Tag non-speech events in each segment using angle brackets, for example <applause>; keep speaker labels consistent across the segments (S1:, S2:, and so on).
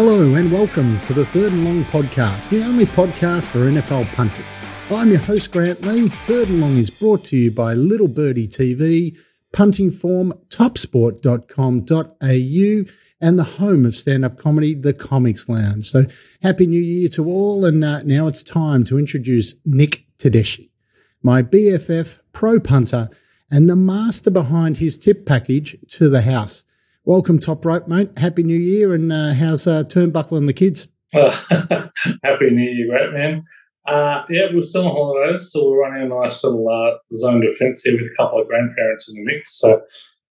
S1: Hello and welcome to the Third and Long podcast, the only podcast for NFL punters. I'm your host, Grant Lee. Third and Long is brought to you by Little Birdie TV, Punting Form, topsport.com.au, and the home of stand up comedy, The Comics Lounge. So, Happy New Year to all. And uh, now it's time to introduce Nick Tedeschi, my BFF, pro punter, and the master behind his tip package to the house. Welcome, Top Rope, mate. Happy New Year, and uh, how's uh, Turnbuckle and the kids? <laughs>
S2: happy New Year, great man. Uh, yeah, we're still on holidays, so we're running a nice little uh, zone defence here with a couple of grandparents in the mix. So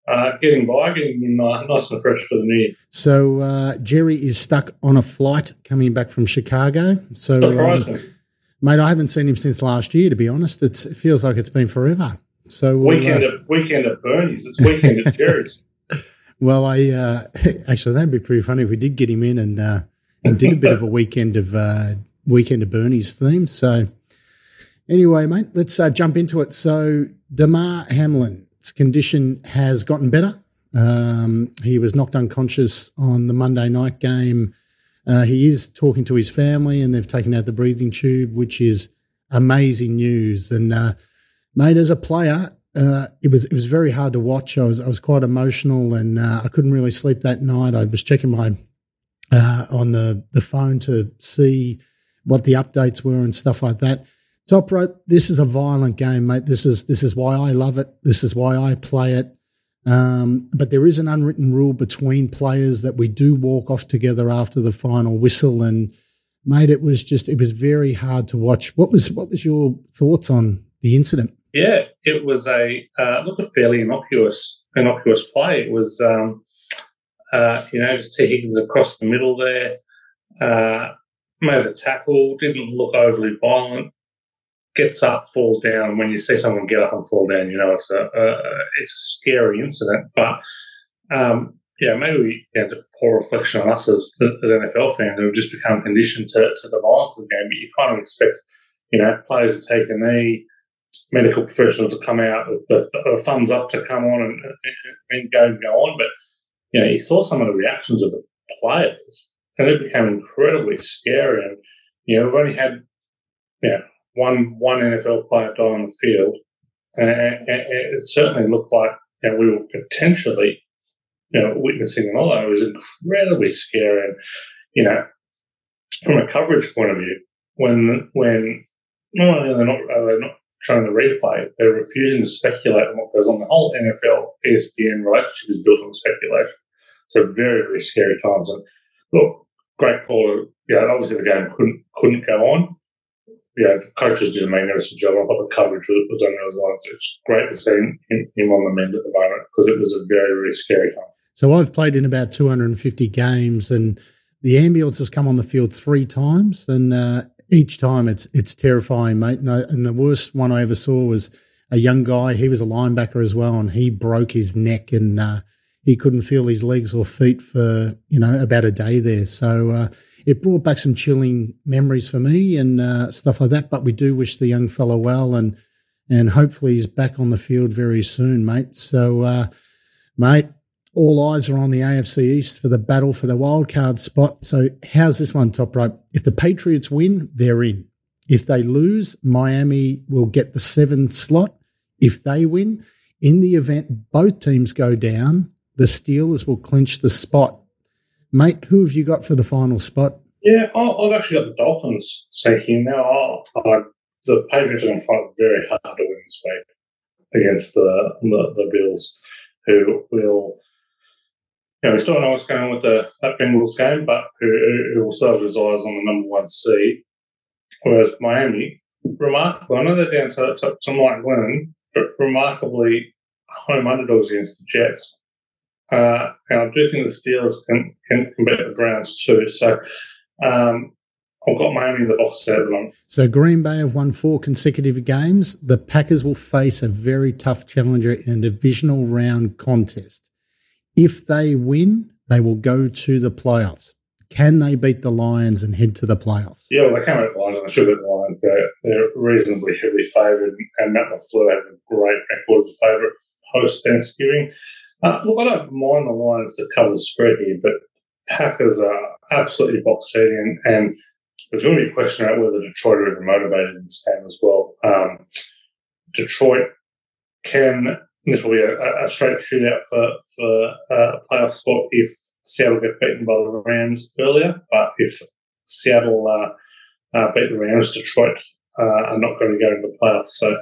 S2: uh, getting by, getting in nice and fresh for the new year.
S1: So uh, Jerry is stuck on a flight coming back from Chicago. So, um, mate, I haven't seen him since last year. To be honest, it's, it feels like it's been forever. So
S2: weekend uh, at weekend at Bernie's. It's weekend at <laughs> Jerry's.
S1: Well, I uh, <laughs> actually that'd be pretty funny if we did get him in and uh, and did a bit of a <laughs> weekend of uh, weekend of Bernie's theme. So anyway, mate, let's uh, jump into it. So Damar Hamlin's condition has gotten better. Um, he was knocked unconscious on the Monday night game. Uh, he is talking to his family, and they've taken out the breathing tube, which is amazing news. And uh, mate, as a player, uh, it was it was very hard to watch. I was I was quite emotional, and uh, I couldn't really sleep that night. I was checking my uh, on the the phone to see what the updates were and stuff like that. Top rope. This is a violent game, mate. This is this is why I love it. This is why I play it. Um, but there is an unwritten rule between players that we do walk off together after the final whistle. And mate, it was just it was very hard to watch. What was what was your thoughts on the incident?
S2: Yeah, it was a uh, look a fairly innocuous innocuous play. It was um, uh, you know just Tee Higgins across the middle there, uh, made a tackle, didn't look overly violent, gets up, falls down. When you see someone get up and fall down, you know it's a, a it's a scary incident. But um, yeah, maybe we, you know, poor reflection on us as, as NFL fans who have just become conditioned to, to the violence of the game. But you kind of expect you know players to take a knee medical professionals to come out with the, the thumbs up to come on and, and go and go on. But you know, you saw some of the reactions of the players, and it became incredibly scary. And you know, we've only had you know, one one NFL player die on the field, and, and it certainly looked like you know, we were potentially you know witnessing another. It was incredibly scary, and you know, from a coverage point of view, when when not only are they not, are they not showing the replay, they're refusing to speculate on what goes on. The whole NFL ESPN relationship is built on speculation. So very, very scary times. And look, great call. Yeah, obviously the game couldn't couldn't go on. Yeah, the coaches did a magnificent job. I thought the coverage was, was on those lines. It's great to see him, him on the mend at the moment because it was a very, very scary time.
S1: So I've played in about 250 games and the ambulance has come on the field three times and uh, each time it's it's terrifying, mate. And, and, the worst one I ever saw was a young guy. He was a linebacker as well, and he broke his neck and uh, he couldn't feel his legs or feet for you know about a day there. So uh, it brought back some chilling memories for me and uh, stuff like that. But we do wish the young fellow well, and and hopefully he's back on the field very soon, mate. So, uh, mate, all eyes are on the AFC East for the battle for the wildcard spot. So, how's this one, top rope? If the Patriots win, they're in. If they lose, Miami will get the seventh slot. If they win, in the event both teams go down, the Steelers will clinch the spot. Mate, who have you got for the final spot?
S2: Yeah, I've actually got the Dolphins sneaking now. The Patriots are going to find it very hard to win this week against the, the, the Bills, who will know, we still know what's going on with the Bengals game, but who, who will still his eyes on the number one seed. Whereas Miami, remarkable, I know they're down to, to, to Mike Glennon, but remarkably home underdogs against the Jets. Uh, and I do think the Steelers can, can, can beat the Browns too. So um, I've got Miami in the box seven.
S1: So Green Bay have won four consecutive games. The Packers will face a very tough challenger in a divisional round contest. If they win, they will go to the playoffs. Can they beat the Lions and head to the playoffs?
S2: Yeah, well, they can beat the Lions and they should beat the Lions. They're, they're reasonably heavily favoured, and Matt LaFleur has a great record as a favourite post Thanksgiving. Uh, look, I don't mind the Lions to cover the spread here, but Packers are absolutely box seating, and there's going to be a question about whether Detroit are even motivated in this game as well. Um, Detroit can this will be a, a straight shootout for for uh, a playoff spot if Seattle get beaten by the Rams earlier, but if Seattle uh, uh, beat the Rams, Detroit uh, are not going to go into the playoffs. So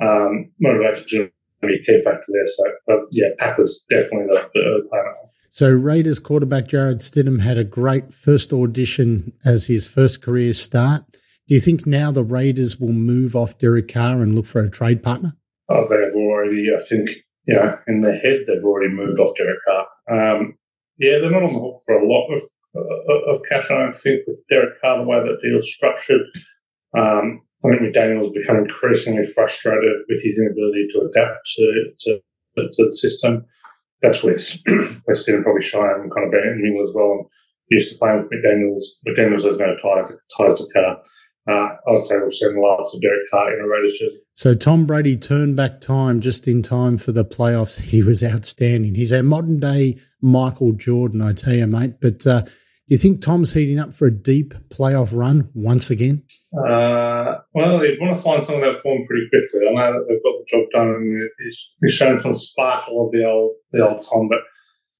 S2: um, motivation is going to be a key factor there. So, but yeah, Packers definitely the, the early player.
S1: So Raiders quarterback Jarrett Stidham had a great first audition as his first career start. Do you think now the Raiders will move off Derek Carr and look for a trade partner?
S2: Oh, they've already, I think, you know, in their head, they've already moved off Derek Carr. Um, yeah, they're not on the hook for a lot of, uh, of cash, I don't think, with Derek Carr, the way that deal's structured. Um, I think McDaniel's become increasingly frustrated with his inability to adapt to, to, to the system that's where West <clears throat> End probably shine kind of in England as well. And used to playing with McDaniels. McDaniels has no ties, ties to Carr. Uh, I'd say we've seen the last of Derek Carr in a Raiders jersey.
S1: So Tom Brady turned back time just in time for the playoffs. <laughs> He was outstanding. He's our modern day Michael Jordan, I tell you, mate. But uh, do you think Tom's heating up for a deep playoff run once again?
S2: Uh, well, they want to find some of that form pretty quickly. I know that they've got the job done and he's, he's shown some sparkle of the old the old Tom, but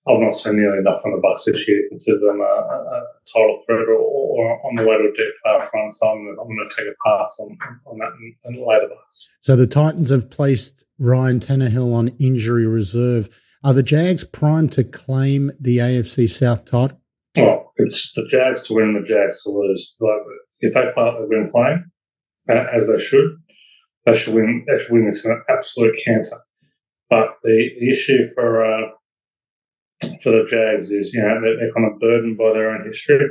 S2: I've not seen nearly enough from the Bucs this year to consider them a, a, title threat or, or, on the way to a deep playoff run. So I'm, I'm going to take a pass on, on that in, in later Bucs.
S1: So the Titans have placed Ryan Tannehill on injury reserve. Are the Jags primed to claim the AFC South title?
S2: Well, it's the Jags to win, the Jags to lose. Like, if they play like they've been playing, uh, as they should, they should win. They should win this in an absolute canter. But the, the issue for uh, for the Jags is, you know, they're, kind of burdened by their own history,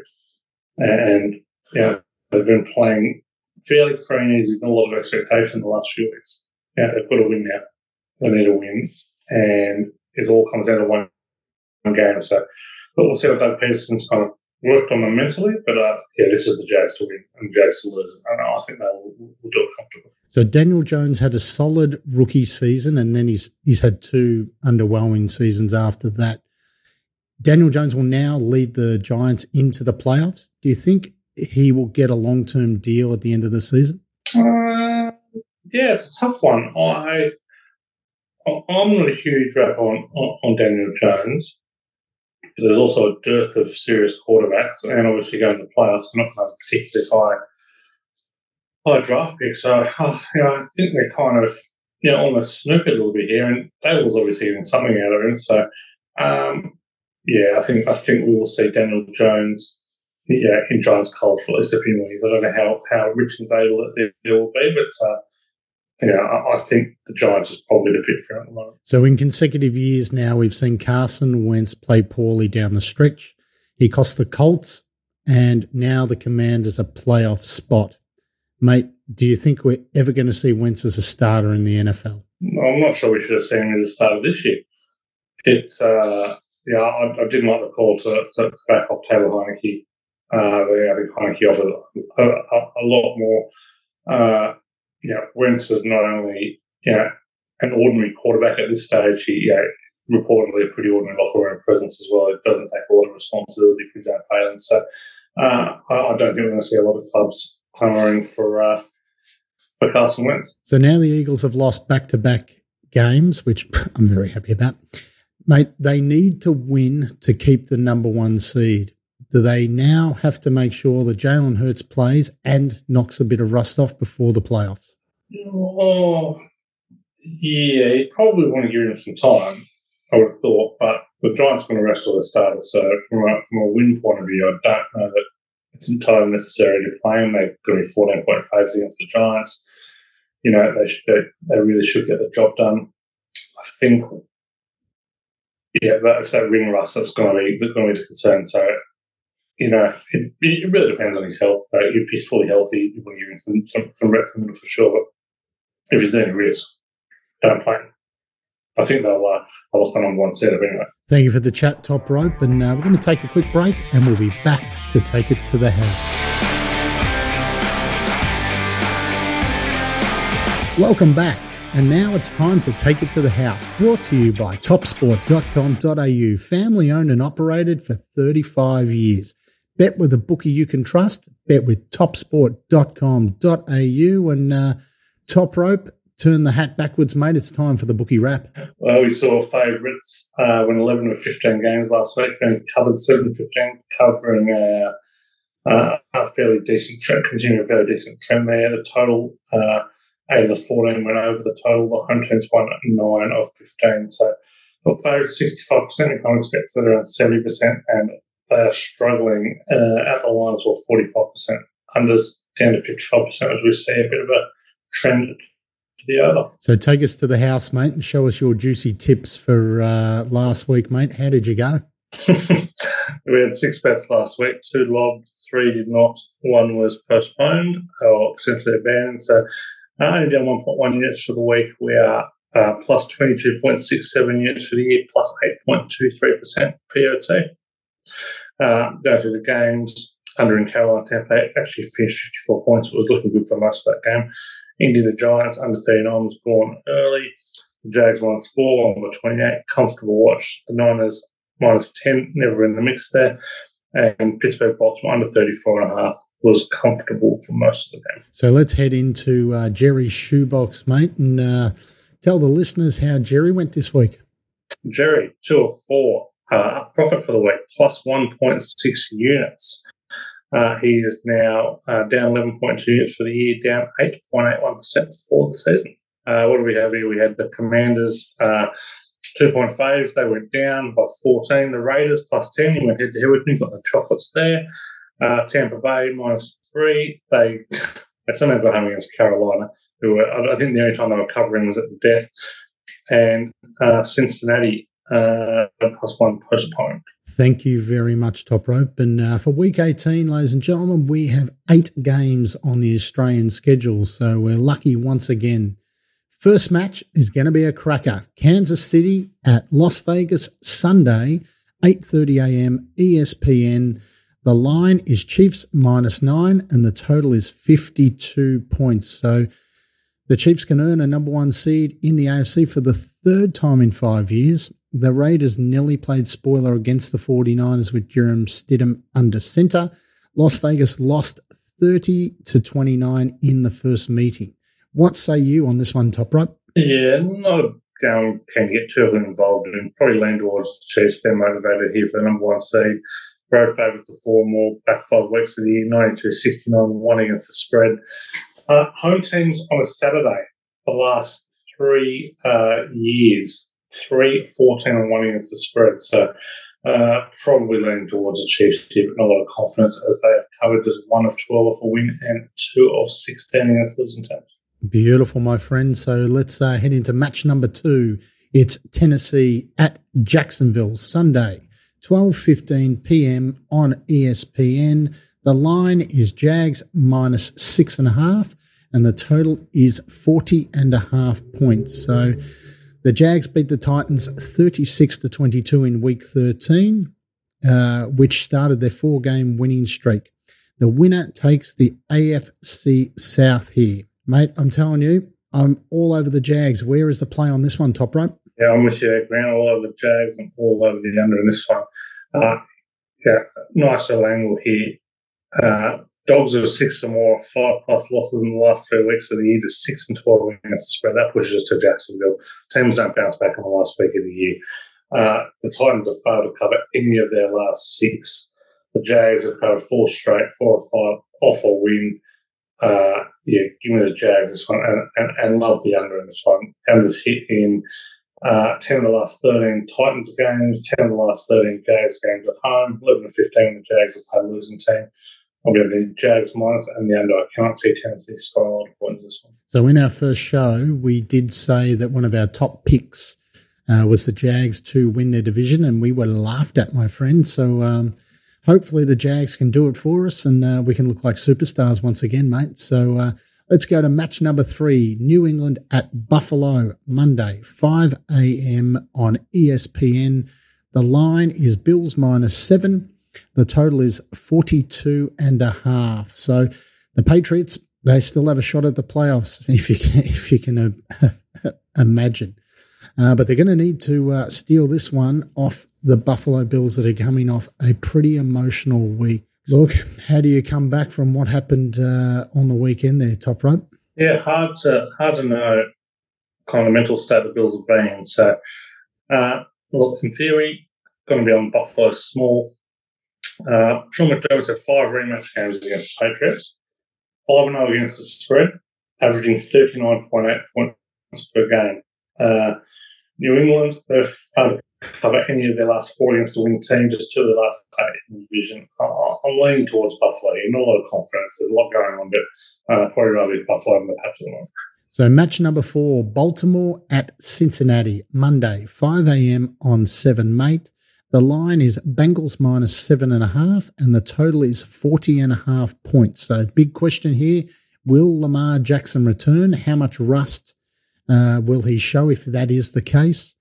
S2: and you know they've been playing fairly free and easy a lot of expectation the last few weeks. Yeah, they've got to win now. They need to win, and it all comes down to one game. So, but we'll see what Doug Pederson's kind of worked on them mentally, but uh, yeah, this is the Jags to win and Jags to lose. Know, I think they will, will, do it comfortably.
S1: So Daniel Jones had a solid rookie season, and then he's he's had two underwhelming seasons after that. Daniel Jones will now lead the Giants into the playoffs. Do you think he will get a long term deal at the end of the season?
S2: Uh, yeah, it's a tough one. I I'm not a huge rap on, on, Daniel Jones there's also a dearth of serious quarterbacks, and obviously going to the playoffs, not going to particularly high high draft picks. So, uh, you know, I think they're kind of you know almost snookered a little bit here, and Daboll's obviously getting something out of him. So, um, yeah, I think I think we will see Daniel Jones. Yeah, in Giants colours for at least a few more years. I don't know how, how rich and valuable it, it will be, but uh, yeah, I, I think the Giants is probably the fit for him at the moment.
S1: So in consecutive years now, we've seen Carson Wentz play poorly down the stretch. He cost the Colts, and now the Commanders a playoff spot. Mate, do you think we're ever going to see Wentz as a starter in the NFL?
S2: I'm not sure we should have seen him as a starter this year. It's uh, yeah, I, I, didn't like the call to, to, to back off Taylor Heinicke. Uh, I think Heinicke offered a, a, a lot more uh, you know, Wentz is not only, you know, an ordinary quarterback at this stage, he, you know, reportedly a pretty ordinary locker room presence as well. It doesn't take a lot of responsibility for his own failings. So uh, I, don't think we're going to see a lot of clubs clamouring for, uh, for Carson Wentz.
S1: So now the Eagles have lost back to back games, which <laughs> I'm very happy about. Mate, they need to win to keep the number one seed. Do they now have to make sure that Jalen Hurts plays and knocks a bit of rust off before the playoffs?
S2: Oh, yeah, you probably want to give him some time, I would have thought, but the Giants going to rest all their starters. So, from a, from a win point of view, I don't know that it's entirely necessary to play them. They're going to be 14 point faves against the Giants. You know, they, should, they, they really should get the job done. I think, yeah, that's that ring rust that's going to be, going to be the concern. So, you know, it, it, really depends on his health. But if he's fully healthy, you want to give him some, some, some reps in for sure. But if he's any risk, don't play. I think they'll, uh, they'll look on one set of anyway.
S1: Thank you for the chat, Top Rope. And uh, we're going to take a quick break and we'll be back to take it to the house. Welcome back. And now it's time to take it to the house. Brought to you by topsport.com.au, family owned and operated for 35 years. Bet with a bookie you can trust. Bet with topsport.com.au and uh, top rope. Turn the hat backwards, mate. It's time for the bookie wrap.
S2: Well, we saw favourites uh, win 11 of 15 games last week and covered 7 15, covering uh, uh, a fairly decent trend, continuing a fairly decent trend there. The total, uh, 8 of the 14 went over the total. The home teams won 9 of 15. So, look, favourites 65%, you can't expect that around 70%, and they are struggling uh, at the line as well, 45%. Unders down to 55% as we see a bit of a trend to the other.
S1: So take us to the house, mate, and show us your juicy tips for uh, last week, mate. How did you go? <laughs>
S2: we had six bets last week. Two lobbed, three did not. One was postponed or potentially abandoned. So only down 1.1 units for the week. We are uh, plus 22.67 units for the year, plus 8.23% POT. Uh, go through the games. Under in Carolina, Tampa actually finished 54 points. It was looking good for most of that game. Indy, the Giants, under 39 was gone early. The Jags minus four, number 28. Comfortable watch. The Niners minus 10, never in the mix there. And Pittsburgh Baltimore under 34 and a half was comfortable for most of the game.
S1: So let's head into uh, Jerry's shoebox, mate, and uh, tell the listeners how Jerry went this week.
S2: Jerry, two of four. Uh, profit for the week, plus 1.6 units. Uh, he's now uh, down 11.2 units for the year, down 8.81% for the season. Uh, what do we have here? We had the Commanders uh, 2.5s, they went down by 14. The Raiders plus 10, you went head to head with me, got the chocolates there. Uh, Tampa Bay minus three. They, <laughs> they somehow got home against Carolina, who were, I think the only time they were covering was at the death. And uh, Cincinnati uh, plus one postponed.
S1: Thank you very much, Top Rope. And uh, for week 18, ladies and gentlemen, we have eight games on the Australian schedule. So we're lucky once again. First match is going to be a cracker. Kansas City at Las Vegas Sunday, 8:30 a.m. ESPN. The line is Chiefs minus 9 and the total is 52 points. So the Chiefs can earn a number 1 seed in the AFC for the third time in 5 years. The Raiders nearly played spoiler against the 49ers with Jarrett Stidham under center. Las Vegas lost 30 to 29 in the first meeting. What say you on this one, Top Rope?
S2: Yeah, not a game can get too involved in. Probably lean towards the Chiefs. They're motivated here for the number one seed. Road favourites to four more back five weeks of the year, 92 69, one against the spread. Uh, home teams on a Saturday, the last three uh, years, three, 14 and one against the spread. So uh, probably leaning towards the Chiefs here, but not a lot of confidence as they have covered as one of 12 off a win and two of 16 against losing teams.
S1: Beautiful, my friend. So let's uh, head into match number two. It's Tennessee at Jacksonville Sunday, 12:15 p.m. on ESPN. The line is Jags minus six and a half, and the total is 40 and a half points. So the Jags beat the Titans 36 to 22 in week 13, uh, which started their four game winning streak. The winner takes the AFC South here. Mate, I'm telling you, I'm all over the Jags. Where is the play on this one, top rope?
S2: Yeah, I'm with you, Grant. All over the Jags and all over the under in this one. Uh, yeah, nice little angle here. Uh, dogs are six or more, five plus losses in the last three weeks of the year to six and 12 against the spread. That pushes us to Jacksonville. Teams don't bounce back on the last week of the year. Uh, the Titans have failed to cover any of their last six. The Jags have covered four straight, four or five off a win uh, yeah, give me the Jags this one and, and, and love the under in this one. Unders hit in uh, 10 of the last 13 Titans games, 10 of the last 13 Jags games at home, 11 to 15 the Jags have played losing team. I'm going to be Jags minus and the under. I can't see Tennessee scoring a lot of points this one.
S1: So in our first show, we did say that one of our top picks uh, was the Jags to win their division, and we were laughed at, my friend. So um, hopefully the Jags can do it for us and uh, we can look like superstars once again, mate. So uh, let's go to match number three New England at Buffalo, Monday, 5 a.m. on ESPN. The line is Bills minus seven. The total is 42 and a half. So the Patriots, they still have a shot at the playoffs <laughs> if you can, if you can uh, <laughs> imagine. Uh, but they're going to need to uh, steal this one off the Buffalo Bills that are coming off a pretty emotional week. Look, how do you come back from what happened uh, on the weekend there, top rope?
S2: Yeah, hard to hard to know kind of the mental state the Bills have been in. So, uh, look, in theory, going to be on Buffalo small. Uh, Sean McDermott's had five rematch games against the Patriots, 5 0 against the spread, averaging 39.8 points per game. Uh, New England, they've to cover any of their last four against the win team, just two of the last eight in the division. Uh, I'm leaning towards Buffalo. You Not a lot of confidence. There's a lot going on, but uh, probably rather Buffalo than the Patriots.
S1: So, match number four Baltimore at Cincinnati, Monday, 5 a.m. on 7 Mate. The line is Bengals minus seven and a half, and the total is 40 and a half points. So, big question here Will Lamar Jackson return? How much rust uh, will he show if that is the case?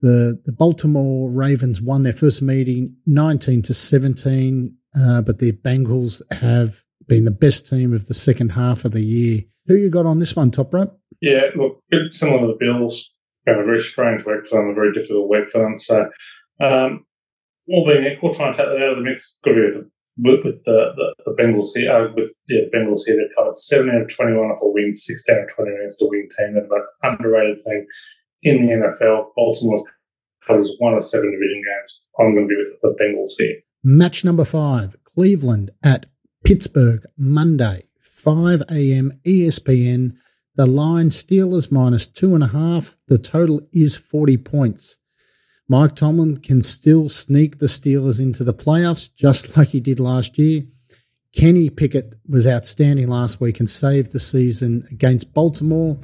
S1: The, the Baltimore Ravens won their first meeting 19 to 17, uh, but the Bengals have been the best team of the second half of the year. Who you got on this one, Top Rope?
S2: Yeah, look, similar to the Bills. Been a very strange week for them, a very difficult week for them. So um, all being equal, trying to take that out of the mix. To be with with, the, the, the, Bengals here. Uh, with yeah, the Bengals here, they've covered seven out of twenty-one for wins, six out of twenty against a win team. The most underrated thing in the NFL. Baltimore covers one of seven division games. I'm going to be with the Bengals here.
S1: Match number five: Cleveland at Pittsburgh, Monday, five a.m. ESPN. The line Steelers minus two and a half. The total is 40 points. Mike Tomlin can still sneak the Steelers into the playoffs just <laughs> like he did last year. Kenny Pickett was outstanding last week and saved the season against Baltimore.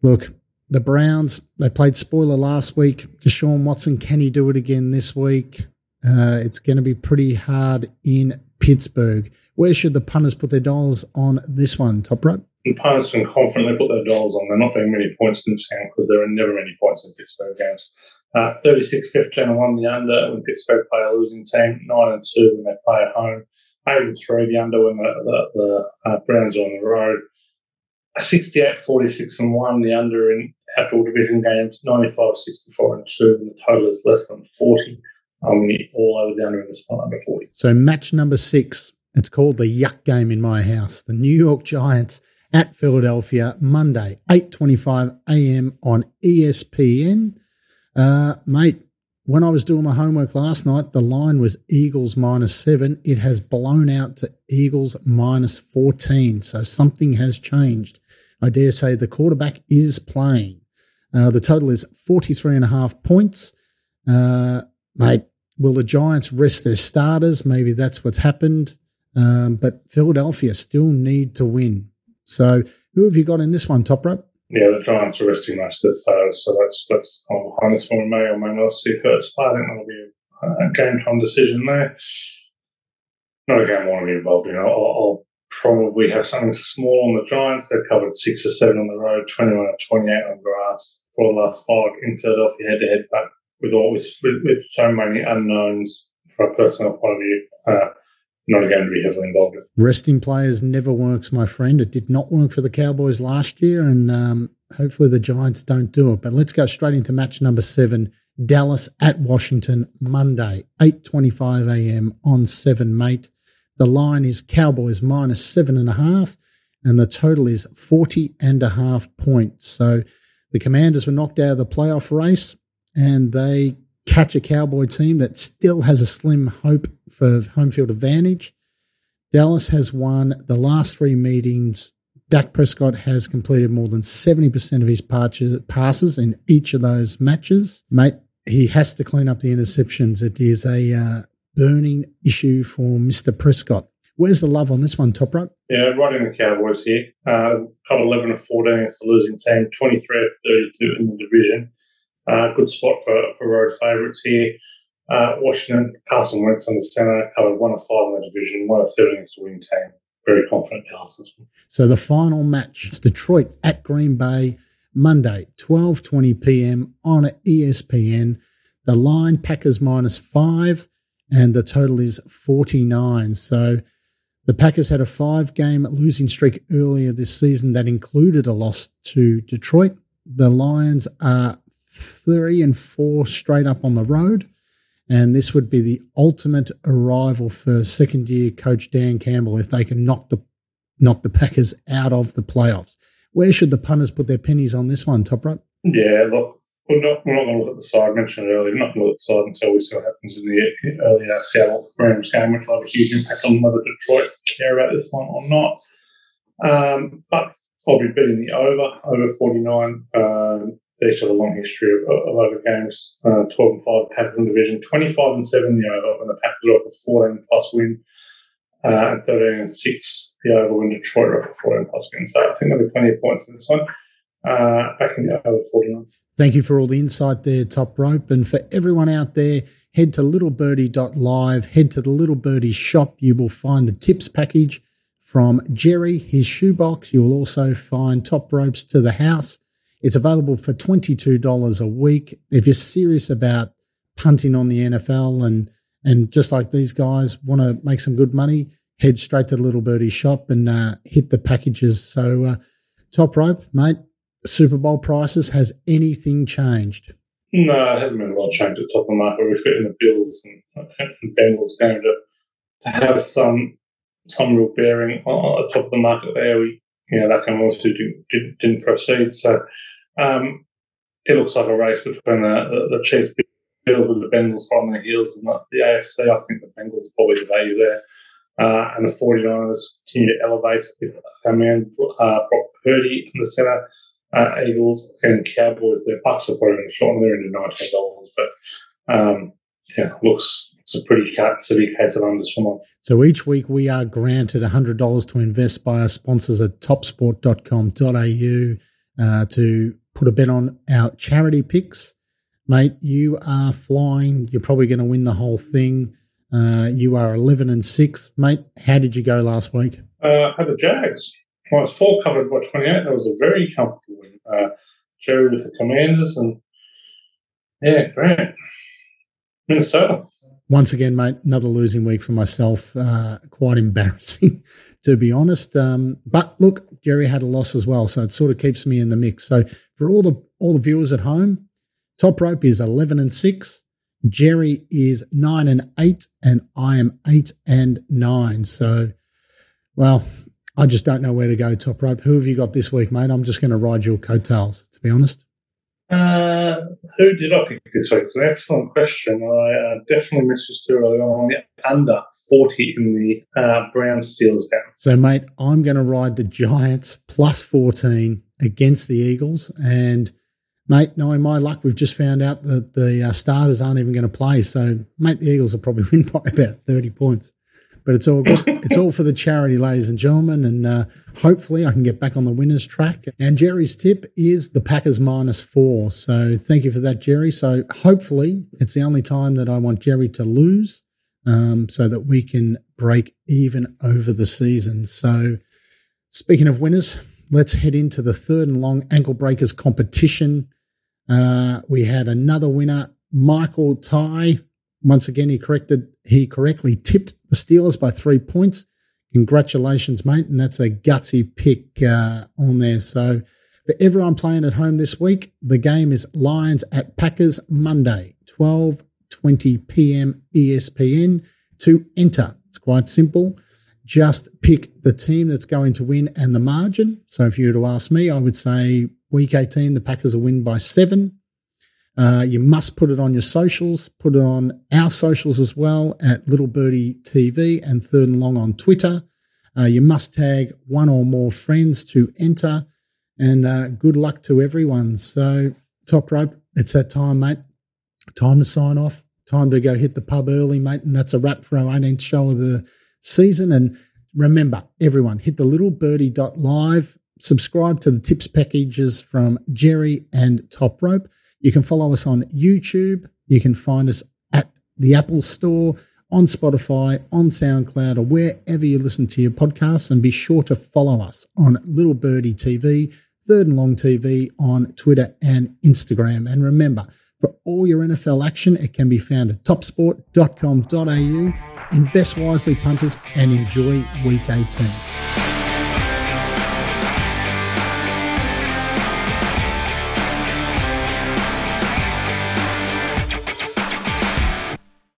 S1: Look, the Browns, they played spoiler last week. Deshaun Watson, can he do it again this week? Uh, it's going to be pretty hard in Pittsburgh. Where should the punters put their dollars on this one, Top Rope?
S2: The punters can confidently put their dollars on. They're not being many points in this game because there are never many points in Pittsburgh games. Uh, 36 15 and 1 the under when Pittsburgh play a losing team, 9 and 2 when they play at home, 8 and 3 the under when the, the, the uh, Browns are on the road, 68 46 and 1 the under in outdoor division games, 95 64 and 2 when the total is less than 40. I'm all over the under in under 40.
S1: So, match number six, it's called the Yuck Game in my house. The New York Giants at Philadelphia, Monday, 8.25 a.m. on ESPN. Uh, mate, when I was doing my homework last night, the line was Eagles minus seven. It has blown out to Eagles minus 14. So something has changed. I dare say the quarterback is playing. Uh, the total is 43 and a half points. Uh, mate, will the Giants rest their starters? Maybe that's what's happened. Um, but Philadelphia still need to win. So who have you got in this one, Top Rope?
S2: yeah, the Giants are resting of the so that's that's on behind this one. May or may not see Curtis I think that'll be a, a game time decision there. Not a game I want to be involved in. I'll, I'll, probably have something small on the Giants. They've covered six or seven on the road, 21 or 28 on grass for the last five in Philadelphia head to head. But with all with, with so many unknowns from a personal point of view, uh, not going to be heavily involved in.
S1: Resting players never works, my friend. It did not work for the Cowboys last year, and um, hopefully the Giants don't do it. But let's go straight into match number seven. Dallas at Washington, Monday, 8.25 a.m. on 7, mate. The line is Cowboys minus seven and a half, and the total is 40 and a half points. So the Commanders were knocked out of the playoff race, and they catch a Cowboy team that still has a slim hope for home field advantage. Dallas has won the last three meetings. Dak Prescott has completed more than 70% of his passes in each of those matches. Mate, he has to clean up the interceptions. It is a uh, burning issue for Mr. Prescott. Where's the love on this one, Top Rope?
S2: Yeah, right in the Cowboys here. Uh, got 11 of 14 against the losing team, 23 of 32 in the division. Uh, good spot for, for road favourites here. Uh, Washington, Carson Wentz on the centre, covered one of five in the division, one of seven against the win team. Very confident Dallas.
S1: So the final match, it's Detroit at Green Bay, Monday, 12.20 p.m. on ESPN. The line, Packers minus five, and the total is 49. So the Packers had a five-game losing streak earlier this season that included a loss to Detroit. The Lions are three and four straight up on the road. And this would be the ultimate arrival for second year coach Dan Campbell if they can knock the knock the Packers out of the playoffs. Where should the punters put their pennies on this one, top rope?
S2: Yeah, look, we're not, we're not going to look at the side. I mentioned earlier, we're not going to look at the side until we see what happens in the earlier Seattle Rams game, which will have a huge impact on whether Detroit care about this one or not. Um, but I'll be betting the over, over 49. Um, these have a long history of, of over games. Uh, 12 and 5 Packers in division, 25 and 7 the over when the Packers off a 14 plus win, uh, and 13 and 6 the over when Detroit off a 14 plus win. So I think there'll be plenty of points in this one. Uh, back in the over 49.
S1: Thank you for all the insight there, Top Rope. And for everyone out there, head to littlebirdie.live, head to the Little Birdie shop. You will find the tips package from Jerry, his shoebox. You will also find top ropes to the house it's available for $22 a week. If you're serious about punting on the NFL and and just like these guys want to make some good money, head straight to the Little Birdie shop and uh, hit the packages. So, uh, top rope, mate. Super Bowl prices. Has anything changed?
S2: No, it hasn't been a lot changed at the top of the market. We're expecting the Bills and, and Bengals going to, to have some some real bearing on, the top of the market there. We, you know, that game also didn't, didn't, didn't proceed. So um, it looks like a race between the, the, the Chiefs Bills with the Bengals on their heels and the, the AFC. I think the Bengals are probably the value there. Uh, and the 49ers continue to elevate with our man uh, Brock Purdy in the centre. Uh, Eagles and Cowboys, their bucks are probably in the short and they're into $19. But um, yeah, looks it's a pretty cut, severe case of unders for mine.
S1: So each week we are granted $100 to invest by our sponsors at topsport.com.au uh, to put a bet on our charity picks. Mate, you are flying. You're probably going to win the whole thing. Uh, you are 11 and 6. Mate, how did you go last week?
S2: Uh, I had the Jags. Well, I was full covered by 28. That was a very comfortable win. Uh, Jerry with the Commanders and yeah, great. Minnesota.
S1: Once again, mate, another losing week for myself. Uh, quite embarrassing, <laughs> to be honest. Um, but look, Jerry had a loss as well, so it sort of keeps me in the mix. So for all the all the viewers at home, Top Rope is eleven and six. Jerry is nine and eight, and I am eight and nine. So, well, I just don't know where to go. Top Rope. Who have you got this week, mate? I'm just going to ride your coattails, to be honest.
S2: Uh, who did I pick this week? It's an excellent question. I uh, definitely messaged through early on the under 40 in the uh, Brown Steelers game.
S1: So, mate, I'm going to ride the Giants plus 14 against the Eagles. And, mate, knowing my luck, we've just found out that the uh, starters aren't even going to play. So, mate, the Eagles will probably <laughs> win by about 30 points. But it's all <laughs> it's all for the charity, ladies and gentlemen, and uh, hopefully I can get back on the winners track. And Jerry's tip is the Packers minus four. So thank you for that, Jerry. So hopefully it's the only time that I want Jerry to lose, um, so that we can break even over the season. So speaking of winners, let's head into the third and long ankle breakers competition. Uh, we had another winner, Michael Ty once again, he corrected he correctly tipped the Steelers by three points. Congratulations, mate, and that's a gutsy pick uh, on there. So for everyone playing at home this week, the game is Lions at Packers Monday, 12:20 p.m. ESPN. To enter, it's quite simple. Just pick the team that's going to win and the margin. So if you were to ask me, I would say week 18, the Packers will win by seven. Uh, you must put it on your socials, put it on our socials as well at Little Birdie TV and Third and Long on Twitter. Uh, you must tag one or more friends to enter. And uh, good luck to everyone. So, top rope, it's that time, mate. Time to sign off. Time to go hit the pub early, mate. And that's a wrap for our 18th show of the season. And remember, everyone, hit the littlebirdie.live, subscribe to the tips packages from Jerry and Top Rope. You can follow us on YouTube. You can find us at the Apple Store, on Spotify, on SoundCloud, or wherever you listen to your podcasts. And be sure to follow us on Little Birdie TV, Third and Long TV on Twitter and Instagram. And remember, for all your NFL action, it can be found at topsport.com.au. Invest wisely, punters, and enjoy week 18.